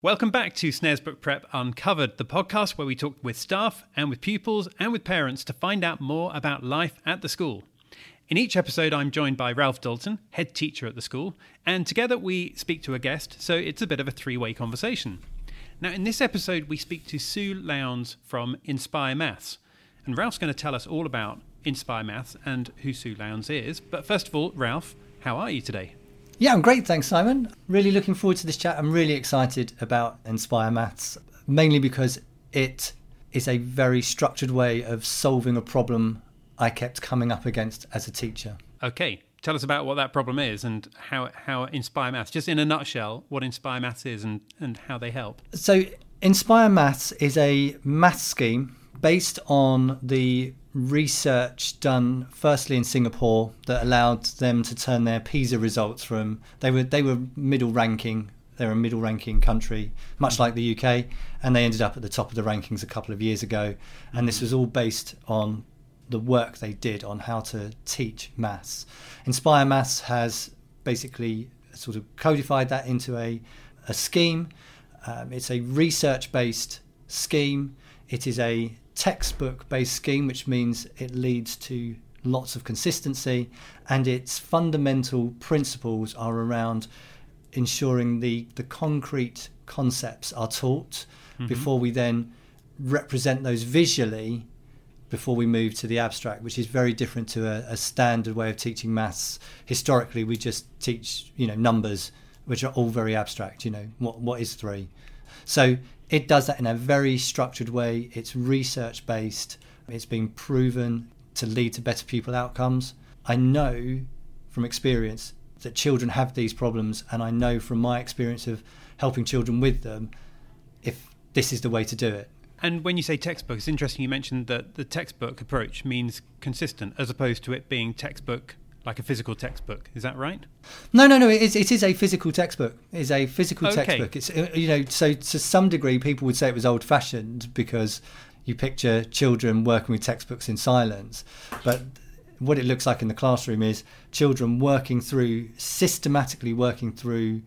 Welcome back to Snaresbrook Prep Uncovered, the podcast where we talk with staff and with pupils and with parents to find out more about life at the school. In each episode, I'm joined by Ralph Dalton, head teacher at the school, and together we speak to a guest, so it's a bit of a three way conversation. Now, in this episode, we speak to Sue Lowndes from Inspire Maths, and Ralph's going to tell us all about Inspire Maths and who Sue Lowndes is. But first of all, Ralph, how are you today? Yeah, I'm great. Thanks, Simon. Really looking forward to this chat. I'm really excited about Inspire Maths, mainly because it is a very structured way of solving a problem I kept coming up against as a teacher. Okay, tell us about what that problem is and how, how Inspire Maths, just in a nutshell, what Inspire Maths is and, and how they help. So, Inspire Maths is a math scheme based on the research done firstly in Singapore that allowed them to turn their PISA results from they were they were middle ranking they're a middle ranking country much like the UK and they ended up at the top of the rankings a couple of years ago. And this was all based on the work they did on how to teach maths. Inspire Maths has basically sort of codified that into a a scheme. Um, it's a research based scheme. It is a textbook based scheme, which means it leads to lots of consistency, and its fundamental principles are around ensuring the, the concrete concepts are taught mm-hmm. before we then represent those visually before we move to the abstract, which is very different to a, a, standard way of teaching maths. Historically, we just teach, you know, numbers, which are all very abstract. You know, what what is three? So it does that in a very structured way. It's research based. It's been proven to lead to better pupil outcomes. I know from experience that children have these problems, and I know from my experience of helping children with them if this is the way to do it. And when you say textbook, it's interesting you mentioned that the textbook approach means consistent as opposed to it being textbook like a physical textbook. Is that right? No, no, no. It is, it is a physical textbook. It is a physical okay. textbook. It's uh, you know, so to some degree, people would say it was old-fashioned because you picture children working with textbooks in silence, but what it looks like in the classroom is children working through systematically working through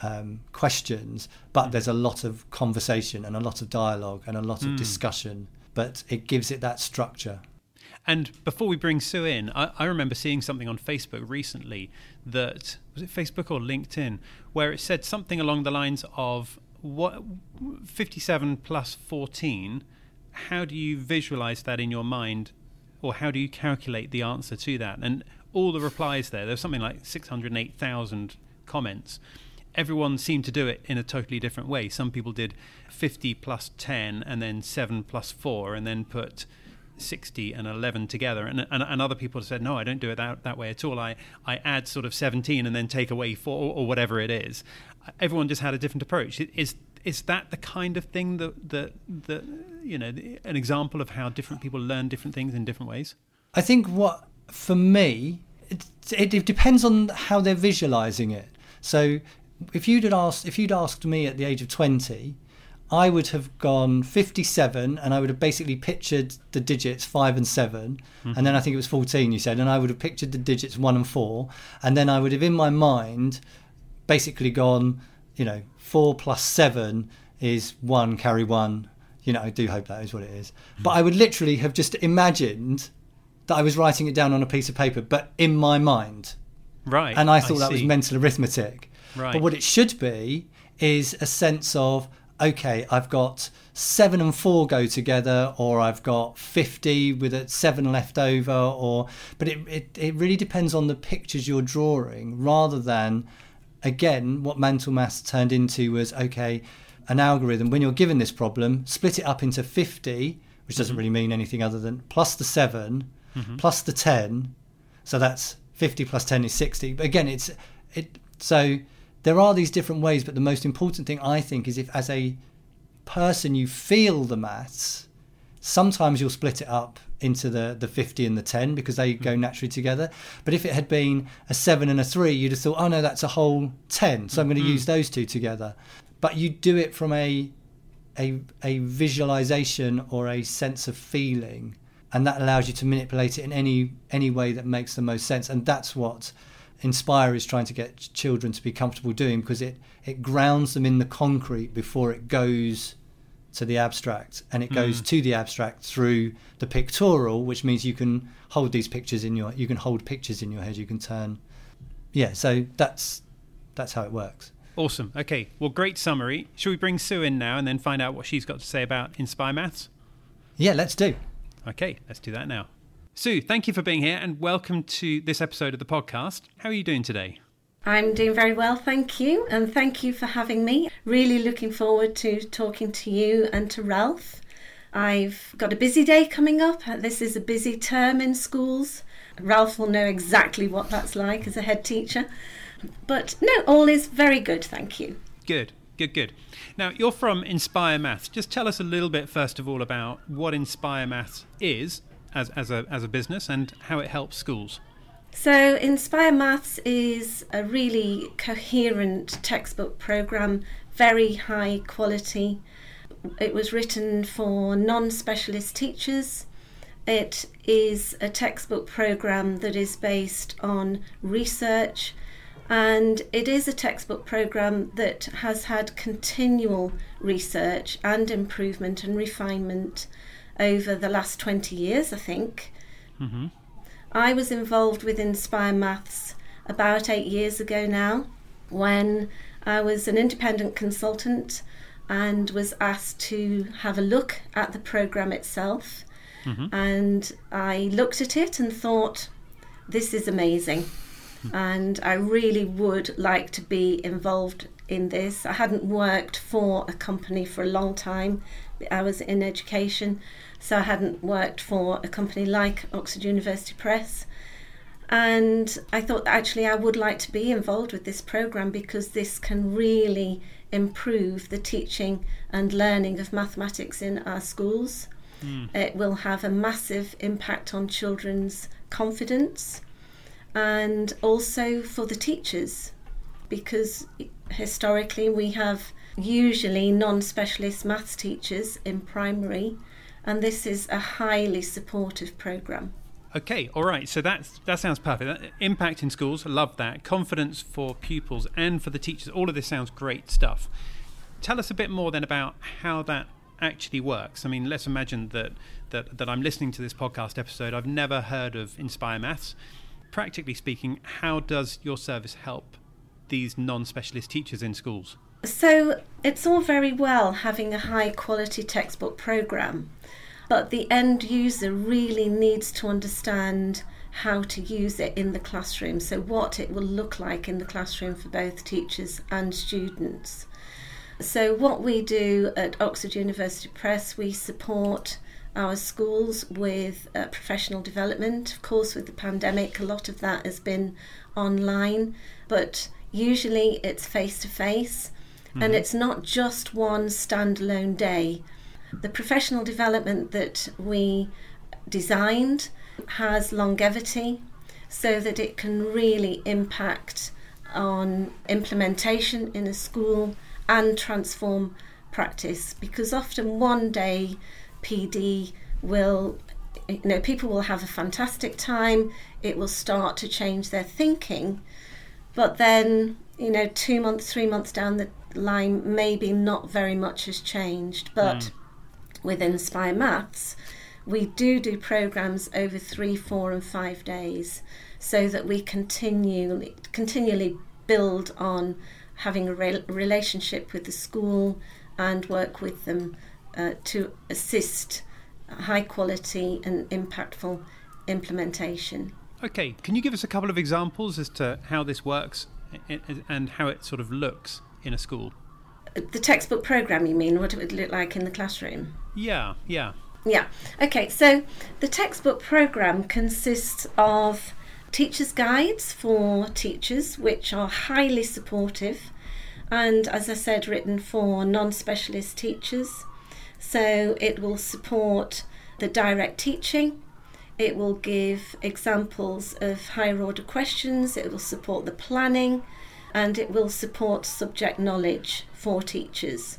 um, questions, but there's a lot of conversation and a lot of dialogue and a lot of mm. discussion. But it gives it that structure. And before we bring Sue in, I, I, remember seeing something on Facebook recently that was it Facebook or LinkedIn, where it said something along the lines of what 57 plus 14. How do you visualize that in your mind, or how do you calculate the answer to that? And all the replies there, there's something like 608,000 comments. Everyone seemed to do it in a totally different way. Some people did 50 plus 10 and then 7 plus 4 and then put 60 and 11 together. And, and, and, other people said, no, I don't do it that, that way at all. I, I add sort of 17 and then take away 4 or, or whatever it is. Everyone just had a different approach. Is, is that the kind of thing that, that, that, you know, an example of how different people learn different things in different ways? I think what, for me, it, it, it depends on how they're visualizing it. So if you'd asked, if you'd asked me at the age of 20, I would have gone 57 and I would have basically pictured the digits 5 and 7 mm-hmm. and then I think it was 14 you said and I would have pictured the digits 1 and 4 and then I would have in my mind basically gone you know 4 plus 7 is 1 carry 1 you know I do hope that is what it is. Mm-hmm. but I would literally have just imagined that I was writing it down on a piece of paper but in my mind. Right and I thought I that was mental arithmetic. Right. but what it should be is a sense of okay, I've got seven and four go together, or I've got 50 with a seven left over, or, but it, it, it really depends on the pictures you're drawing rather than, again, what mental maths turned into was, okay, an algorithm, when you're given this problem, split it up into 50, which doesn't mm-hmm. really mean anything other than plus the 7 mm-hmm. plus the 10. So that's 50 plus 10 is 60. But again, it's, it, so there are these different ways, but the most important thing I think is if, as a person, you feel the maths, sometimes you'll split it up into the, the 50 and the 10 because they go mm. naturally together. But if it had been a 7 and a 3, you'd have thought, oh no, that's a whole 10. So I'm going to mm-hmm. use those two together. But you do it from a, a, a visualization or a sense of feeling. And that allows you to manipulate it in any any way that makes the most sense. And that's what Inspire is trying to get children to be comfortable doing because it, it grounds them in the concrete before it goes to the abstract and it goes mm. to the abstract through the pictorial which means you can hold these pictures in your you can hold pictures in your head you can turn. Yeah so that's that's how it works. Awesome. Okay well great summary. Should we bring sue in now and then find out what she's got to say about inspire maths? Yeah let's do. Okay let's do that now sue thank you for being here and welcome to this episode of the podcast how are you doing today I'm doing very well, thank you, and thank you for having me. Really looking forward to talking to you and to Ralph. I've got a busy day coming up. Uh, this is a busy term in schools. Ralph will know exactly what that's like as a head teacher. But no, all is very good, thank you. Good, good, good. Now, you're from Inspire Maths. Just tell us a little bit, first of all, about what Inspire Maths is as, as, a, as a business and how it helps schools. So, Inspire Maths is a really coherent textbook program, very high quality. It was written for non specialist teachers. It is a textbook program that is based on research, and it is a textbook program that has had continual research and improvement and refinement over the last 20 years, I think. Mm-hmm. I was involved with Inspire Maths about eight years ago now when I was an independent consultant and was asked to have a look at the program itself. Mm-hmm. And I looked at it and thought, this is amazing. Hmm. and I really would like to be involved in this. I hadn't worked for a company for a long time. I was in education, so I hadn't worked for a company like Oxford University Press. And I thought actually I would like to be involved with this program because this can really improve the teaching and learning of mathematics in our schools. Mm. It will have a massive impact on children's confidence and also for the teachers because historically we have usually non specialist maths teachers in primary and this is a highly supportive program. Okay, all right. So that's that sounds perfect. Impact in schools, love that. Confidence for pupils and for the teachers. All of this sounds great stuff. Tell us a bit more then about how that actually works. I mean, let's imagine that that that I'm listening to this podcast episode. I've never heard of Inspire Maths. Practically speaking, how does your service help these non-specialist teachers in schools? So it's all very well having a high quality textbook program, but the end user really needs to understand how to use it in the classroom. So, what it will look like in the classroom for both teachers and students. So, what we do at Oxford University Press, we support our schools with uh, professional development. Of course, with the pandemic, a lot of that has been online, but usually it's face to face and mm-hmm. it's not just one standalone day. The professional development that we designed has longevity so that it can really impact on implementation in a school and transform practice because often one day PD will you know people will have a fantastic time it will start to change their thinking but then you know 2 months 3 months down the line maybe not very much has changed but mm. with inspire maths we do do programs over 3 4 and 5 days so that we continually continually build on having a re- relationship with the school and work with them uh, to assist high quality and impactful implementation. Okay, can you give us a couple of examples as to how this works and how it sort of looks in a school? The textbook program, you mean? What it would look like in the classroom? Yeah, yeah. Yeah. Okay, so the textbook program consists of teachers' guides for teachers, which are highly supportive and, as I said, written for non specialist teachers. So it will support the direct teaching, it will give examples of higher order questions, it will support the planning, and it will support subject knowledge for teachers.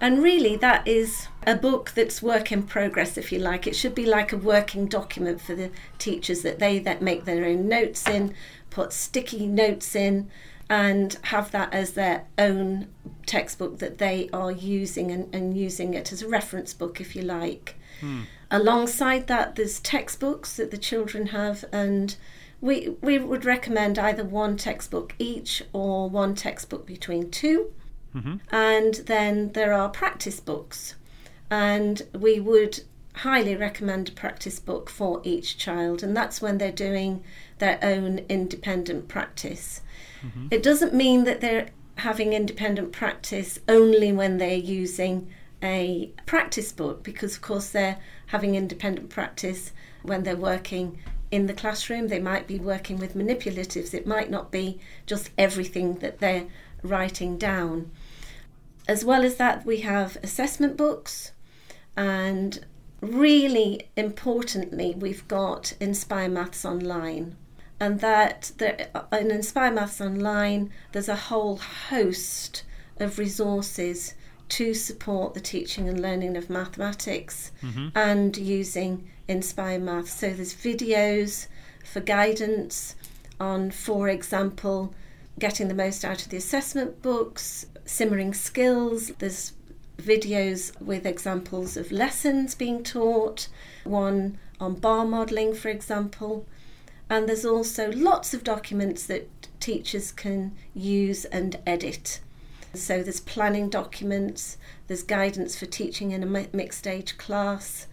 And really, that is a book that's work in progress, if you like. It should be like a working document for the teachers that they that make their own notes in, put sticky notes in, and have that as their own textbook that they are using and, and using it as a reference book, if you like. Hmm. Alongside that, there's textbooks that the children have, and we, we would recommend either one textbook each or one textbook between 2 mm-hmm. And then there are practice books, and we would highly recommend a practice book for each child, and that's when they're doing their own independent practice. Mm-hmm. It doesn't mean that they're having independent practice only when they're using a practice book because, of course, they're having independent practice when they're working in the classroom. They might be working with manipulatives, it might not be just everything that they're writing down. As well as that, we have assessment books, and really importantly, we've got Inspire Maths Online and that there, uh, in Inspire Maths Online, there's a whole host of resources to support the teaching and learning of mathematics mm-hmm. and using Inspire Maths. So there's videos for guidance on, for example, getting the most out of the assessment books, simmering skills. There's videos with examples of lessons being taught, one on bar modelling, for example. And there's also lots of documents that teachers can use and edit. So there's planning documents, there's guidance for teaching in a mixed age class,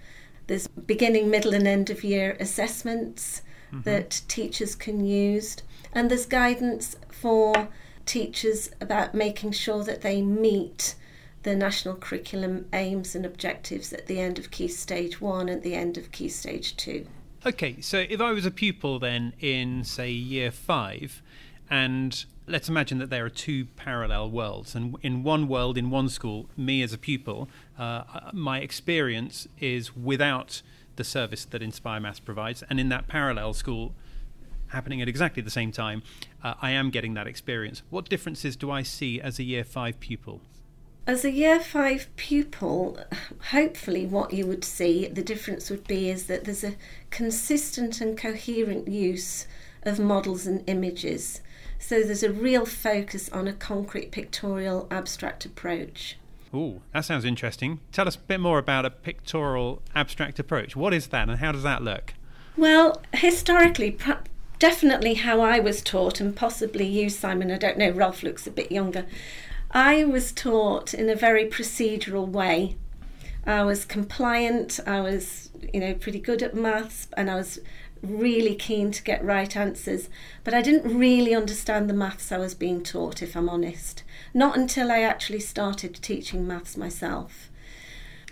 there's beginning, middle, and end of year assessments mm-hmm. that teachers can use, and there's guidance for teachers about making sure that they meet the national curriculum aims and objectives at the end of Key Stage 1 and the end of Key Stage 2. Okay, so if I was a pupil then in, say, year five, and let's imagine that there are two parallel worlds, and in one world, in one school, me as a pupil, uh, my experience is without the service that Inspire Maths provides, and in that parallel school, happening at exactly the same time, uh, I am getting that experience. What differences do I see as a year five pupil? As a year five pupil, hopefully, what you would see the difference would be is that there's a consistent and coherent use of models and images. So there's a real focus on a concrete pictorial abstract approach. Oh, that sounds interesting. Tell us a bit more about a pictorial abstract approach. What is that and how does that look? Well, historically, definitely how I was taught, and possibly you, Simon, I don't know, Ralph looks a bit younger. I was taught in a very procedural way. I was compliant, I was, you know, pretty good at maths, and I was really keen to get right answers. But I didn't really understand the maths I was being taught, if I'm honest. Not until I actually started teaching maths myself.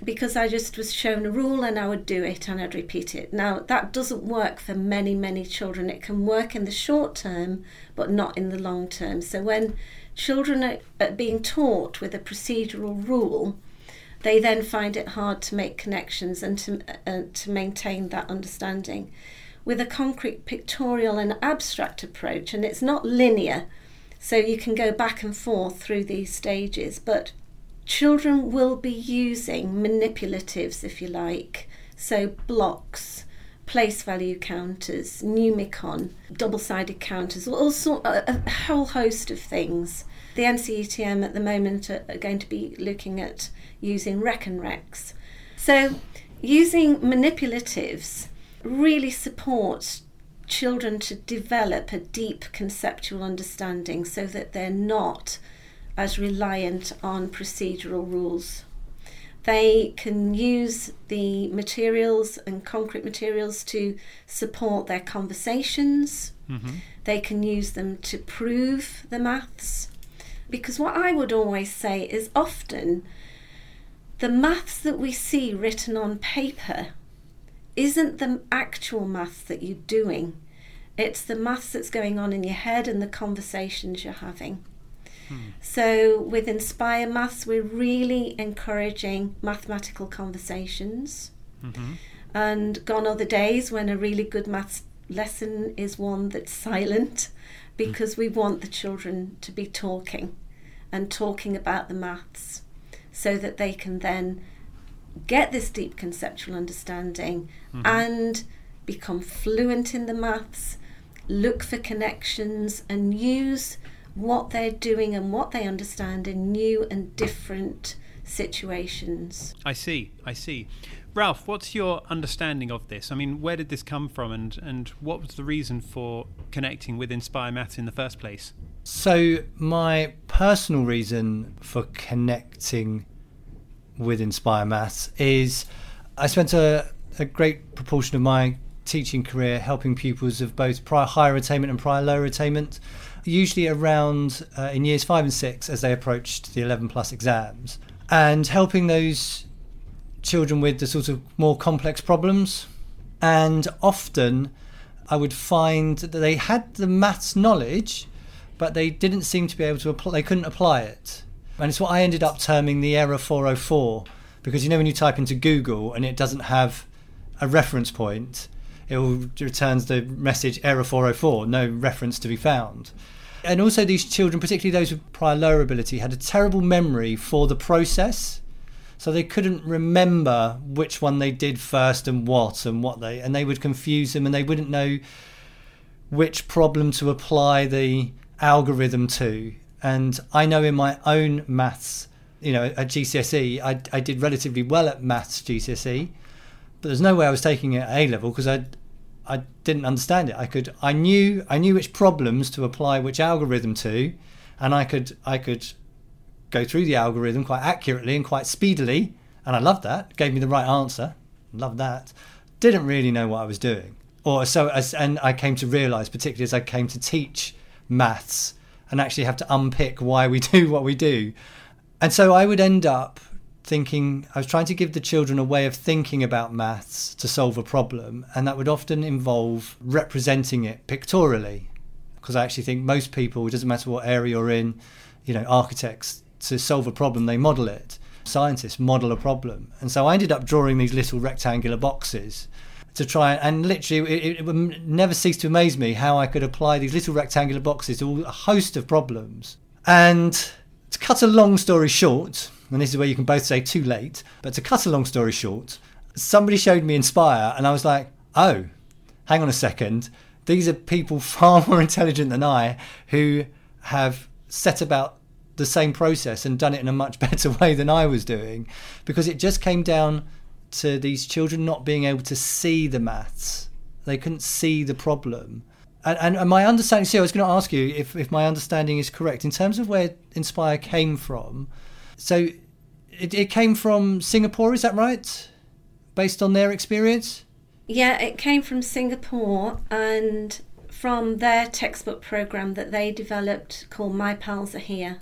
Because I just was shown a rule and I would do it and I'd repeat it. Now, that doesn't work for many, many children. It can work in the short term, but not in the long term. So, when children are being taught with a procedural rule, they then find it hard to make connections and to, uh, to maintain that understanding. With a concrete pictorial and abstract approach, and it's not linear, so you can go back and forth through these stages, but children will be using manipulatives, if you like, so blocks, place value counters, Numicon, double sided counters, also a, a, whole host of things. The NCETM at the moment are, are going to be looking at using Rekenreks. So, using manipulatives really supports children to develop a deep conceptual understanding so that they're not as reliant on procedural rules. They can use the materials and concrete materials to support their conversations. Mm-hmm. They can use them to prove the maths. Because what I would always say is often the maths that we see written on paper isn't the actual maths that you're doing. It's the maths that's going on in your head and the conversations you're having. So, with Inspire Maths, we're really encouraging mathematical conversations. Mm-hmm. And gone are the days when a really good maths lesson is one that's silent because mm. we want the children to be talking and talking about the maths. so that they can then get this deep conceptual understanding mm-hmm. and become fluent in the maths, look for connections, and use what they're doing and what they understand in new and different situations. I see, I see. Ralph, what's your understanding of this? I mean, where did this come from and, and what was the reason for connecting with Inspire Maths in the first place? So, my personal reason for connecting with Inspire Maths is I spent a, a great proportion of my teaching career helping pupils of both prior higher attainment and prior lower attainment, usually around uh, in years five and six as they approached the 11 plus exams, and helping those children with the sort of more complex problems. And often I would find that they had the maths knowledge, but they didn't seem to be able to apply, they couldn't apply it. And it's what I ended up terming the error 404 because you know when you type into Google and it doesn't have a reference point, it returns the message error 404, no reference to be found. And also, these children, particularly those with prior lower ability, had a terrible memory for the process. So they couldn't remember which one they did first and what and what they, and they would confuse them and they wouldn't know which problem to apply the algorithm to. And I know in my own maths, you know, at GCSE, I, I did relatively well at maths GCSE but there's no way I was taking it at A level because I I didn't understand it. I could I knew I knew which problems to apply which algorithm to, and I could I could go through the algorithm quite accurately and quite speedily, and I loved that. Gave me the right answer. Loved that. Didn't really know what I was doing, or so as and I came to realise, particularly as I came to teach maths and actually have to unpick why we do what we do, and so I would end up thinking I was trying to give the children a way of thinking about maths to solve a problem, and that would often involve representing it pictorially. Because I actually think most people, it doesn't matter what area you're in, you know, architects, to solve a problem, they model it. Scientists model a problem. And so I ended up drawing these little rectangular boxes to try and literally it, it, never cease to amaze me how I could apply these little rectangular boxes to a host of problems. And to cut a long story short, and this is where you can both say too late. But to cut a long story short, somebody showed me Inspire, and I was like, oh, hang on a second. These are people far more intelligent than I who have set about the same process and done it in a much better way than I was doing because it just came down to these children not being able to see the maths. They couldn't see the problem. And, and, and my understanding, see, I was going to ask you if, if my understanding is correct in terms of where Inspire came from so it, it came from Singapore, is that right? Based on their experience? Yeah, it came from Singapore and from their textbook program that they developed called My Pals Are Here.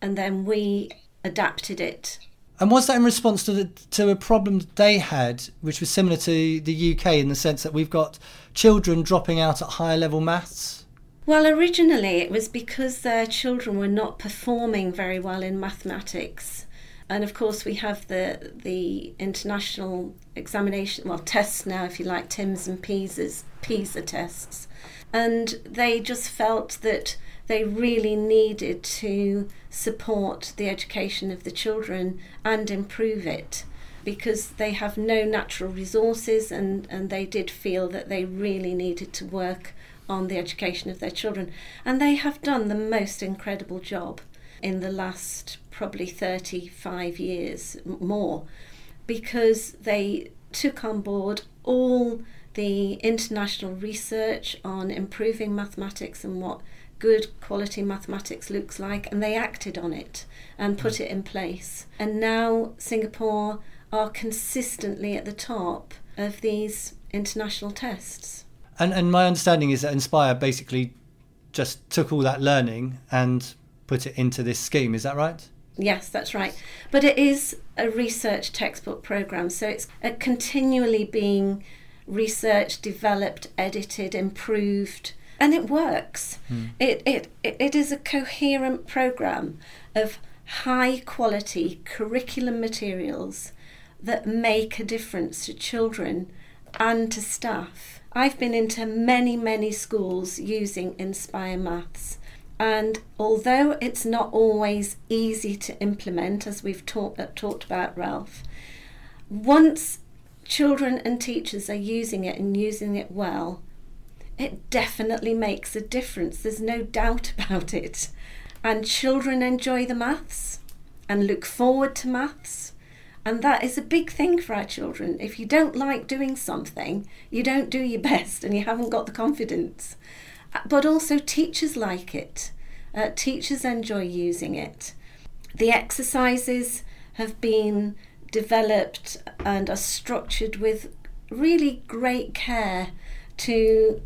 And then we adapted it. And was that in response to the, to a problem they had, which was similar to the UK in the sense that we've got children dropping out at higher level maths? Well, originally it was because their children were not performing very well in mathematics. And of course, we have the the international examination, well, tests now, if you like, TIMSS and PISA's, PISA tests. And they just felt that they really needed to support the education of the children and improve it because they have no natural resources and, and they did feel that they really needed to work on the education of their children. And they have done the most incredible job in the last probably 35 years more because they took on board all the international research on improving mathematics and what good quality mathematics looks like and they acted on it and put it in place and now Singapore are consistently at the top of these international tests and and my understanding is that Inspire basically just took all that learning and put it into this scheme. Is that right? Yes, that's right. But it is a research textbook program, so it's uh, continually being researched, developed, edited, improved, and it works. Hmm. It, it it is a coherent program of high quality curriculum materials that make a difference to children and to staff. I've been into many, many schools using Inspire Maths, And although it's not always easy to implement, as we've talk, uh, talked about, Ralph, once children and teachers are using it and using it well, it definitely makes a difference. There's no doubt about it. And children enjoy the maths and look forward to maths. And that is a big thing for our children. If you don't like doing something, you don't do your best and you haven't got the confidence. But also, teachers like it. Uh, teachers enjoy using it. The exercises have been developed and are structured with really great care to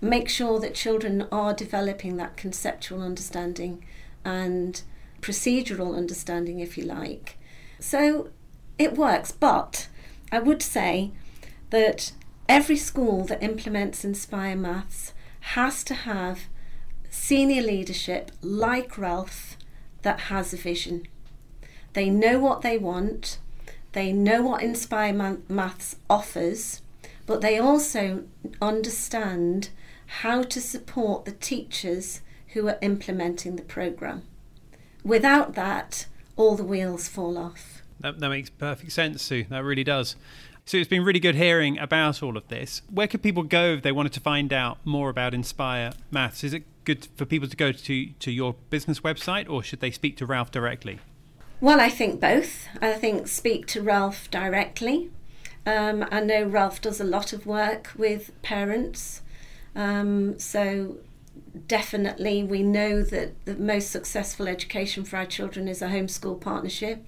make sure that children are developing that conceptual understanding and procedural understanding, if you like. So it works, but I would say that every school that implements Inspire Maths has to have senior leadership like Ralph that has a vision. They know what they want, they know what Inspire Maths offers, but they also understand how to support the teachers who are implementing the programme. Without that, all the wheels fall off. That, that makes perfect sense, Sue. That really does. So it's been really good hearing about all of this. Where could people go if they wanted to find out more about Inspire Maths? Is it good for people to go to, to your business website or should they speak to Ralph directly? Well, I think both. I think speak to Ralph directly. Um, I know Ralph does a lot of work with parents, um, so definitely we know that the most successful education for our children is a homeschool partnership.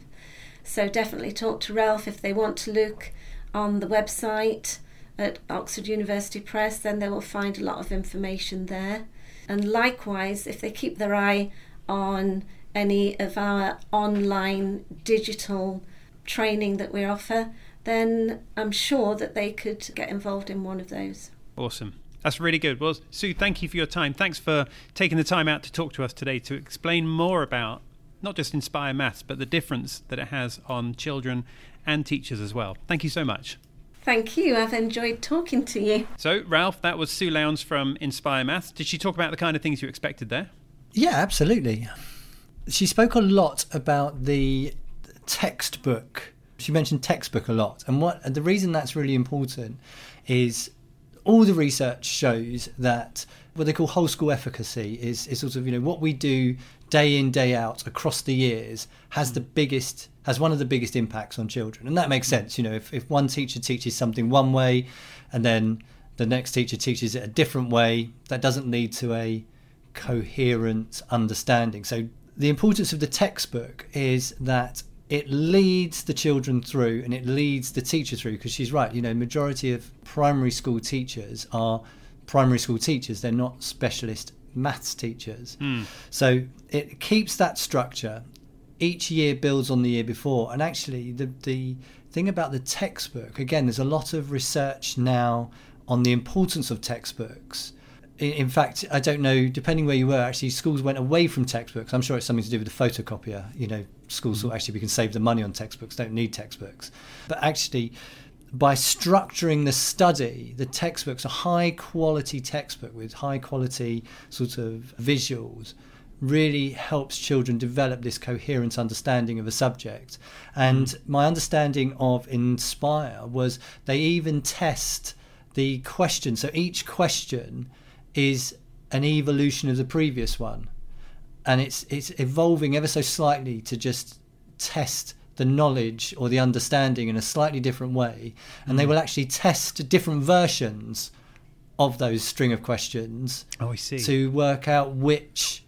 So definitely talk to Ralph if they want to look on the website at Oxford University Press, then they will find a lot of information there. And likewise, if they keep their eye on any of our online digital training that we offer, then I'm sure that they could get involved in one of those. Awesome. That's really good. Well, Sue, thank you for your time. Thanks for taking the time out to talk to us today to explain more about not just Inspire Maths, but the difference that it has on children and teachers as well. Thank you so much. Thank you. I've enjoyed talking to you. So, Ralph, that was Sue Lowndes from Inspire Maths. Did she talk about the kind of things you expected there? Yeah, absolutely. She spoke a lot about the textbook. She mentioned textbook a lot. And what the reason that's really important is all the research shows that what they call whole school efficacy is, is sort of you know what we do day in day out across the years has the mm. biggest has one of the biggest impacts on children. And that makes mm. sense you know if, if one teacher teaches something one way and then the next teacher teaches it a different way that doesn't lead to a coherent understanding. So the importance of the textbook is that it leads the children through and it leads the teacher through because she's right you know majority of primary school teachers are primary school teachers. They're not specialist maths teachers. Mm. so it keeps that structure. Each year builds on the year before. And actually the the thing about the textbook again there's a lot of research now on the importance of textbooks in fact, I don't know. Depending where you were, actually, schools went away from textbooks. I'm sure it's something to do with the photocopier. You know, schools mm-hmm. thought actually we can save the money on textbooks, don't need textbooks. But actually, by structuring the study, the textbooks, a high quality textbook with high quality sort of visuals, really helps children develop this coherent understanding of a subject. And mm. my understanding of Inspire was they even test the question. So each question is an evolution of the previous one, and it's it's evolving ever so slightly to just test the knowledge or the understanding in a slightly different way, and mm. they will actually test different versions of those string of questions. Oh, I see. To work out which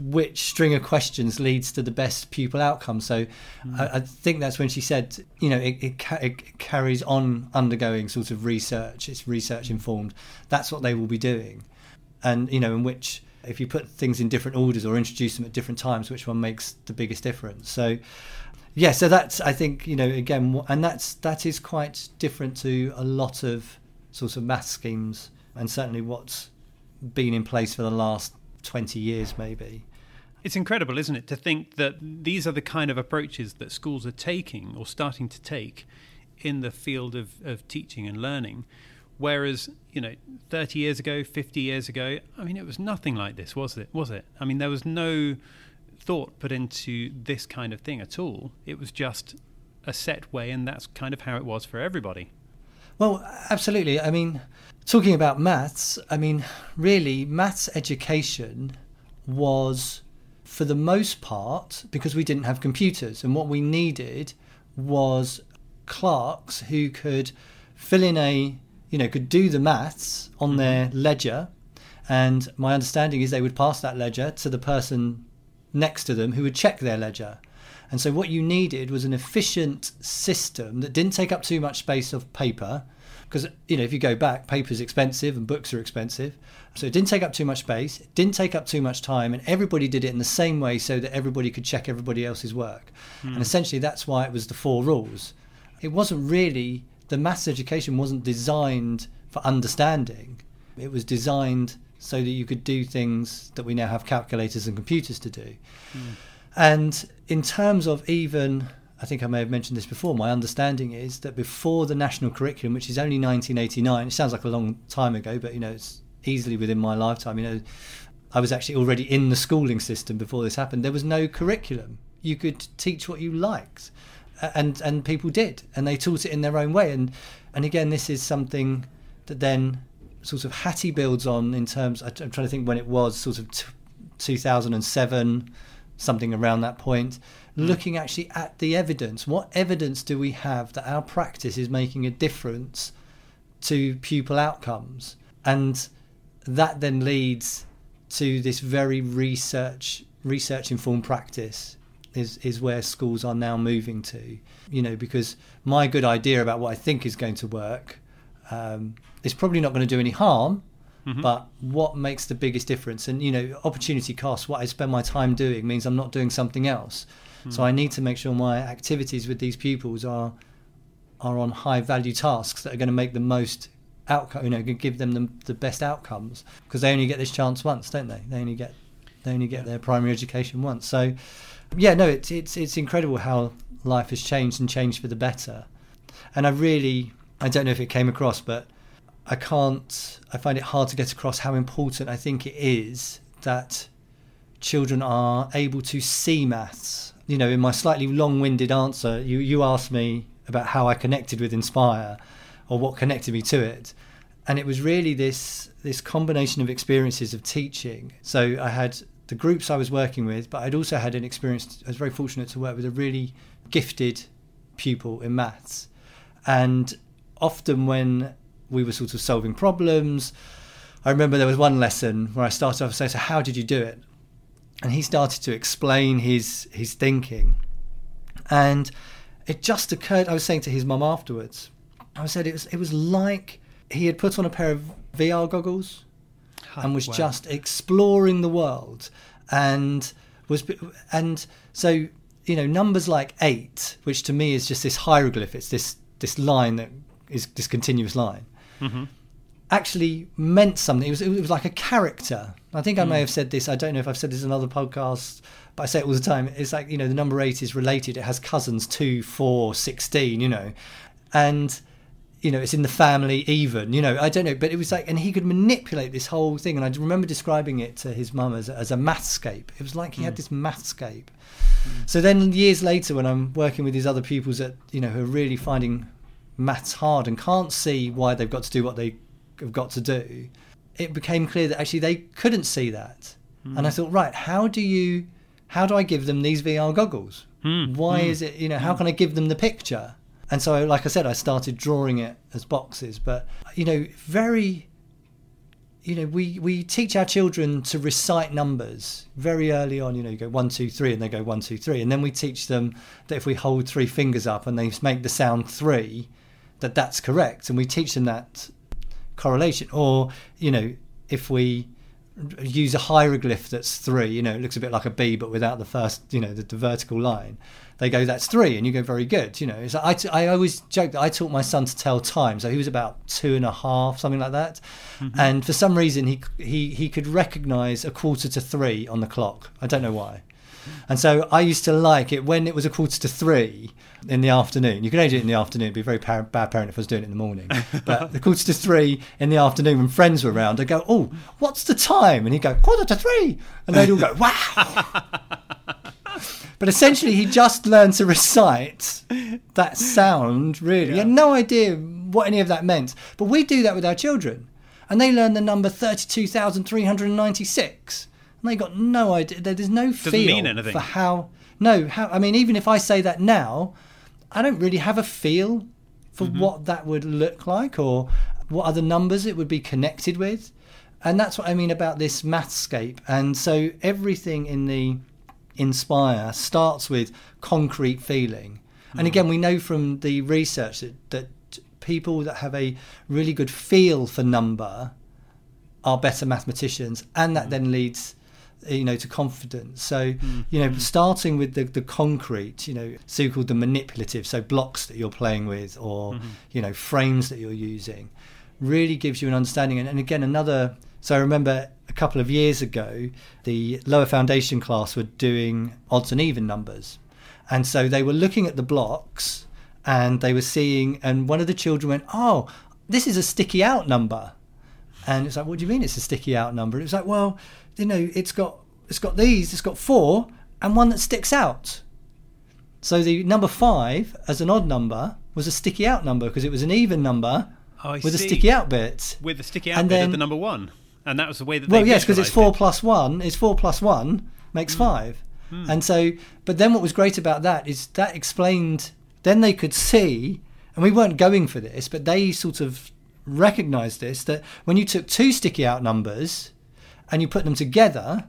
which string of questions leads to the best pupil outcome. So mm. I, I, think that's when she said, you know, it, it, it, carries on undergoing sort of research. It's research informed. That's what they will be doing, and you know, in which if you put things in different orders or introduce them at different times, which one makes the biggest difference. So. Yeah, so that's I think you know again, and that's that is quite different to a lot of sort of math schemes, and certainly what's been in place for the last 20 years maybe. It's incredible, isn't it, to think that these are the kind of approaches that schools are taking or starting to take in the field of, of teaching and learning, Whereas, you know, 30 years ago, 50 years ago, I mean, it was nothing like this, was it? Was it? I mean, there was no thought put into this kind of thing at all. It was just a set way, and that's kind of how it was for everybody. Well, absolutely. I mean, talking about maths, I mean, really, maths education was, for the most part, because we didn't have computers, and what we needed was clerks who could fill in a you know, could do the maths on their mm-hmm. ledger. And my understanding is they would pass that ledger to the person next to them who would check their ledger. And so what you needed was an efficient system that didn't take up too much space of paper. Because, you know, if you go back, paper's expensive and books are expensive. So it didn't take up too much space, it didn't take up too much time, and everybody did it in the same way so that everybody could check everybody else's work. Mm. And hmm. essentially that's why it was the four rules. It wasn't really the maths education wasn't designed for understanding. It was designed so that you could do things that we now have calculators and computers to do. Mm. And in terms of even, I think I may have mentioned this before, my understanding is that before the national curriculum, which is only 1989, it sounds like a long time ago, but you know, it's easily within my lifetime. You know, I was actually already in the schooling system before this happened. There was no curriculum. You could teach what you liked and and people did, and they taught it in their own way. And and again, this is something that then sort of Hattie builds on in terms. I'm trying to think when it was, sort of t- 2007, something around that point. Mm. Looking actually at the evidence. What evidence do we have that our practice is making a difference to pupil outcomes? And that then leads to this very research research informed practice is is where schools are now moving to. You know, because my good idea about what I think is going to work um, is probably not going to do any harm. Mm-hmm. But what makes the biggest difference? And you know, opportunity cost. What I spend my time doing means I'm not doing something else. So I need to make sure my activities with these pupils are are on high value tasks that are going to make the most outcome. You know, give them the, the best outcomes because they only get this chance once, don't they? They only get they only get their primary education once. So yeah, no, it's it's it's incredible how life has changed and changed for the better. And I really, I don't know if it came across, but I can't. I find it hard to get across how important I think it is that children are able to see maths. You know, in my slightly long-winded answer, you you asked me about how I connected with Inspire, or what connected me to it, and it was really this this combination of experiences of teaching. So I had the groups I was working with, but I'd also had an experience. I was very fortunate to work with a really gifted pupil in maths, and often when we were sort of solving problems, I remember there was one lesson where I started off saying, "So how did you do it?" And he started to explain his his thinking, and it just occurred. I was saying to his mum afterwards, I said it was it was like he had put on a pair of VR goggles and was wow. just exploring the world and was and so you know numbers like eight which to me is just this hieroglyph it's this this line that is this continuous line mm-hmm. Actually meant something it was, it was like a character i think i may mm. have said this i don't know if i've said this in other podcasts but i say it all the time it's like you know the number eight is related it has cousins 2 4 16 you know and you know, it's in the family even, you know, I don't know, but it was like, and he could manipulate this whole thing. And I remember describing it to his mum as, as a mathscape. It was like he mm. had this mathscape. Mm. So then years later, when I'm working with these other pupils that, you know, who are really finding maths hard and can't see why they've got to do what they have got to do, it became clear that actually they couldn't see that. Mm. And I thought, right, how do you, how do I give them these VR goggles? Mm. Why mm. is it, you know, how can I give them the picture? And so, like I said, I started drawing it as boxes. But you know, very, you know, we we teach our children to recite numbers very early on. You know, you go one, two, three, and they go one, two, three, and then we teach them that if we hold three fingers up and they make the sound three, that that's correct, and we teach them that correlation. Or you know, if we use a hieroglyph that's three, you know, it looks a bit like a B, but without the first, you know, the, the vertical line they go, that's three, and you go, very good. You know, so I, t- I always joke that I taught my son to tell time. So he was about two and a half, something like that. Mm-hmm. And for some reason, he, he, he could recognize a quarter to three on the clock. I don't know why. And so I used to like it when it was a quarter to three in the afternoon. You can only do it in the afternoon. It'd be a very par- bad parent if I was doing it in the morning. But the quarter to three in the afternoon when friends were around, I'd go, oh, what's the time? And he'd go, quarter to three. And they'd all go, wow. But essentially, he just learned to recite that sound, really. He had no idea what any of that meant. But we do that with our children. And they learn the number 32,396. And they got no idea. There's no feel mean anything. for how. No, how. I mean, even if I say that now, I don't really have a feel for mm-hmm. what that would look like or what other numbers it would be connected with. And that's what I mean about this mathscape. And so everything in the inspire starts with concrete feeling. And mm-hmm. again, we know from the research that, that people that have a really good feel for number are better mathematicians, and that mm-hmm. then leads you know to confidence. So you know mm-hmm. starting with the, the concrete you know so called the manipulative so blocks that you're playing with or mm-hmm. you know frames that you're using really gives you an understanding. And, and again another so i remember a couple of years ago the lower foundation class were doing odds and even numbers. And so they were looking at the blocks and they were seeing and one of the children went oh this is a sticky out number. And it's like, what do you mean it's a sticky out number? It's like, well, you know, it's got it's got these, it's got four, and one that sticks out. So the number five as an odd number was a sticky out number because it was an even number Oh, with a sticky out bit. with the sticky out And bit then- of the number one, and that was the way that. Well, yes, because it's four plus one. It's four plus one makes hmm. five. Hmm. And so, but then what was great about that is that explained. Then they could see, and we weren't going for this, but they sort of recognized this that when you took two sticky out numbers and you put them together,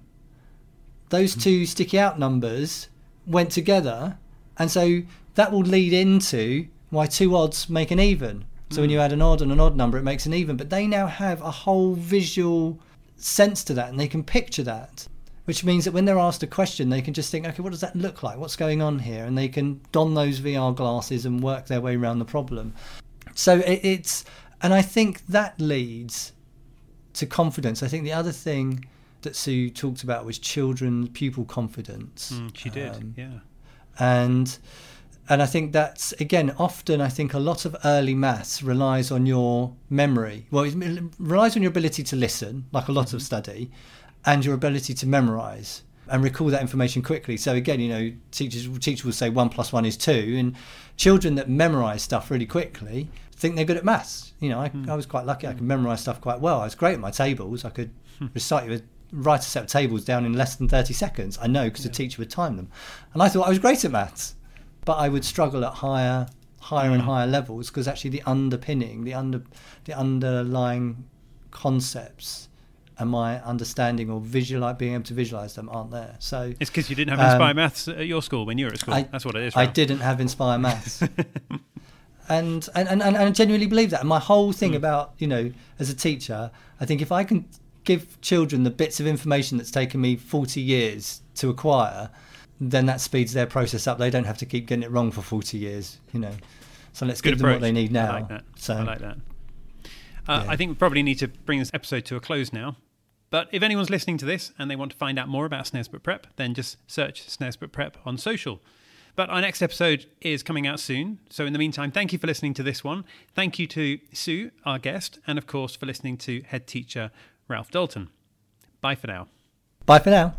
those hmm. two sticky out numbers went together, and so that will lead into why two odds make an even. So when hmm. you add an odd and an odd number, it makes an even. But they now have a whole visual sense to that, and they can picture that, which means that when they're asked a question, they can just think, okay, what does that look like? What's going on here? And they can don those VR glasses and work their way around the problem. So it's, and I think that leads to confidence. I think the other thing that Sue talked about was children's pupil confidence. Mm, she did, Um, yeah. and and I think that's again often I think a lot of early maths relies on your memory. Well, it relies on your ability to listen, like a lot of study, and your ability to memorize and recall that information quickly. So again, you know, teachers teachers will say one plus one is two, and children that memorize stuff really quickly think they're good at maths. You know, I, hmm. I was quite lucky; I could hmm. memorize stuff quite well. I was great at my tables. I could hmm. recite you a write a set of tables down in less than 30 seconds. I know because the teacher would time them. And I thought I was great at maths, but I would struggle at higher higher and higher levels because actually the underpinning, the under the underlying concepts and my understanding or visual being able to visualize them aren't there. So It's because you didn't have Um, Inspire Maths at your school when you were at school. I- That's what it is. I didn't have Inspire Maths. and, and, and, and I genuinely believe that. And my whole thing about, you know, as a teacher, I think if I can give children the bits of information that's taken me 40 years to acquire, then that speeds their process up. They don't have to keep getting it wrong for 40 years, you know. So let's Good give them what they need now. I like that. So I like that. Uh, Yeah. I think we probably need to bring this episode to a close now. But if anyone's listening to this and they want to find out more about Snaresbrook Prep, then just search Snaresbrook Prep on social. But our next episode is coming out soon. So in the meantime, thank you for listening to this one. Thank you to Sue, our guest, and of course for listening to head teacher Ralph Dalton. Bye for now. bye for now.